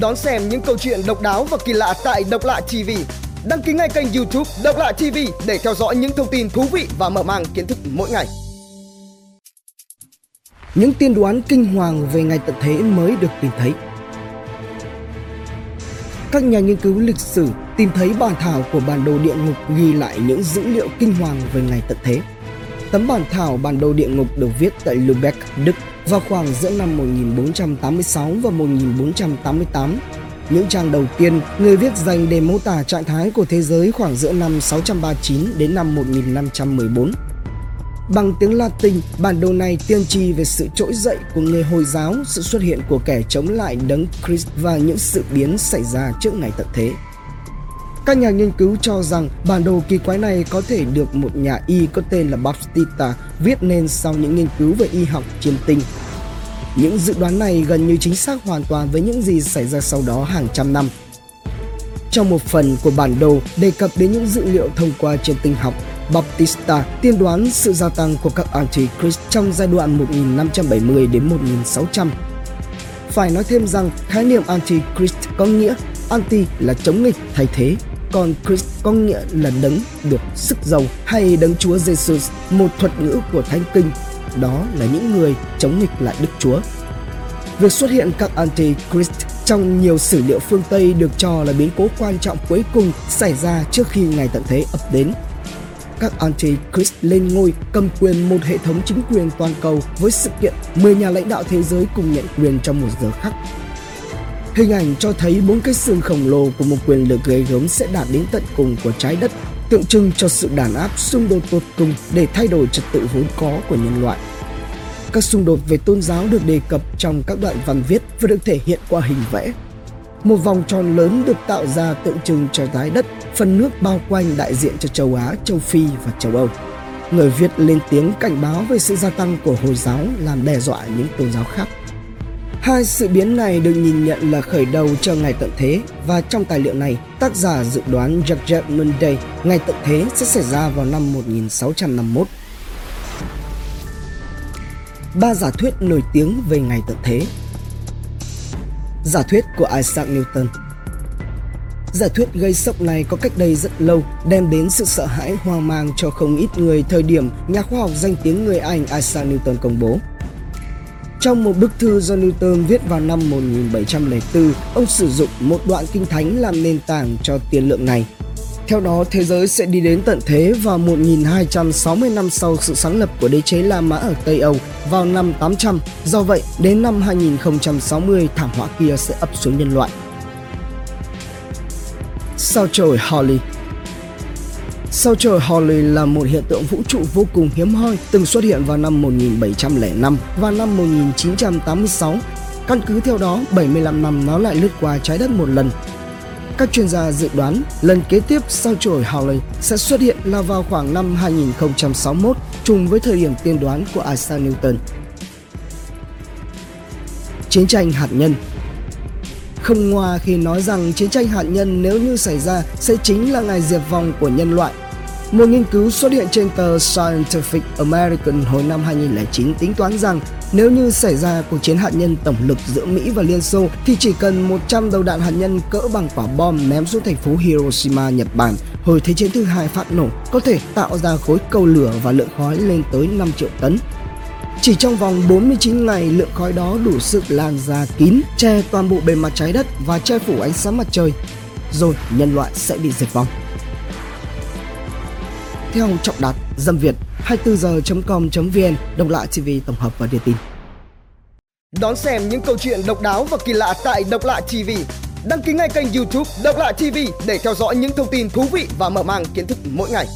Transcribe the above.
Đón xem những câu chuyện độc đáo và kỳ lạ tại Độc Lạ TV. Đăng ký ngay kênh YouTube Độc Lạ TV để theo dõi những thông tin thú vị và mở mang kiến thức mỗi ngày. Những tiên đoán kinh hoàng về ngày tận thế mới được tìm thấy. Các nhà nghiên cứu lịch sử tìm thấy bản thảo của bản đồ địa ngục ghi lại những dữ liệu kinh hoàng về ngày tận thế. Tấm bản thảo bản đồ địa ngục được viết tại Lübeck, Đức vào khoảng giữa năm 1486 và 1488. Những trang đầu tiên người viết dành để mô tả trạng thái của thế giới khoảng giữa năm 639 đến năm 1514. Bằng tiếng Latin, bản đồ này tiên tri về sự trỗi dậy của người Hồi giáo, sự xuất hiện của kẻ chống lại đấng Christ và những sự biến xảy ra trước ngày tận thế. Các nhà nghiên cứu cho rằng bản đồ kỳ quái này có thể được một nhà y có tên là Baptista viết nên sau những nghiên cứu về y học chiêm tinh. Những dự đoán này gần như chính xác hoàn toàn với những gì xảy ra sau đó hàng trăm năm. Trong một phần của bản đồ đề cập đến những dữ liệu thông qua chiêm tinh học, Baptista tiên đoán sự gia tăng của các Antichrist trong giai đoạn 1570 đến 1600. Phải nói thêm rằng khái niệm Antichrist có nghĩa anti là chống nghịch thay thế con Christ có nghĩa là đấng được sức giàu hay đấng Chúa Jesus, một thuật ngữ của Thánh Kinh, đó là những người chống nghịch lại Đức Chúa. Việc xuất hiện các anti-Christ trong nhiều sử liệu phương Tây được cho là biến cố quan trọng cuối cùng xảy ra trước khi ngày tận thế ập đến. Các anti-Christ lên ngôi cầm quyền một hệ thống chính quyền toàn cầu với sự kiện 10 nhà lãnh đạo thế giới cùng nhận quyền trong một giờ khắc Hình ảnh cho thấy bốn cái xương khổng lồ của một quyền lực ghê gớm sẽ đạt đến tận cùng của trái đất, tượng trưng cho sự đàn áp xung đột tột cùng để thay đổi trật tự vốn có của nhân loại. Các xung đột về tôn giáo được đề cập trong các đoạn văn viết và được thể hiện qua hình vẽ. Một vòng tròn lớn được tạo ra tượng trưng cho trái đất, phần nước bao quanh đại diện cho châu Á, châu Phi và châu Âu. Người Việt lên tiếng cảnh báo về sự gia tăng của Hồi giáo làm đe dọa những tôn giáo khác. Hai sự biến này được nhìn nhận là khởi đầu cho ngày tận thế và trong tài liệu này, tác giả dự đoán Judgment Monday ngày tận thế sẽ xảy ra vào năm 1651. Ba giả thuyết nổi tiếng về ngày tận thế Giả thuyết của Isaac Newton Giả thuyết gây sốc này có cách đây rất lâu, đem đến sự sợ hãi hoang mang cho không ít người thời điểm nhà khoa học danh tiếng người Anh Isaac Newton công bố. Trong một bức thư do Newton viết vào năm 1704, ông sử dụng một đoạn kinh thánh làm nền tảng cho tiền lượng này. Theo đó, thế giới sẽ đi đến tận thế vào 1260 năm sau sự sáng lập của đế chế La Mã ở Tây Âu vào năm 800. Do vậy, đến năm 2060, thảm họa kia sẽ ập xuống nhân loại. Sao trời Holly Sao trời Halley là một hiện tượng vũ trụ vô cùng hiếm hoi, từng xuất hiện vào năm 1705 và năm 1986. Căn cứ theo đó, 75 năm nó lại lướt qua trái đất một lần. Các chuyên gia dự đoán lần kế tiếp sao trời Halley sẽ xuất hiện là vào khoảng năm 2061, trùng với thời điểm tiên đoán của Isaac Newton. Chiến tranh hạt nhân không ngoa khi nói rằng chiến tranh hạt nhân nếu như xảy ra sẽ chính là ngày diệt vong của nhân loại. Một nghiên cứu xuất hiện trên tờ Scientific American hồi năm 2009 tính toán rằng nếu như xảy ra cuộc chiến hạt nhân tổng lực giữa Mỹ và Liên Xô thì chỉ cần 100 đầu đạn hạt nhân cỡ bằng quả bom ném xuống thành phố Hiroshima, Nhật Bản hồi Thế chiến thứ hai phát nổ có thể tạo ra khối cầu lửa và lượng khói lên tới 5 triệu tấn. Chỉ trong vòng 49 ngày, lượng khói đó đủ sức lan ra kín, che toàn bộ bề mặt trái đất và che phủ ánh sáng mặt trời. Rồi nhân loại sẽ bị diệt vong. Theo Trọng Đạt, Dâm Việt, 24giờ.com.vn, Độc Lạ TV tổng hợp và đưa tin. Đón xem những câu chuyện độc đáo và kỳ lạ tại Độc Lạ TV. Đăng ký ngay kênh YouTube Độc Lạ TV để theo dõi những thông tin thú vị và mở mang kiến thức mỗi ngày.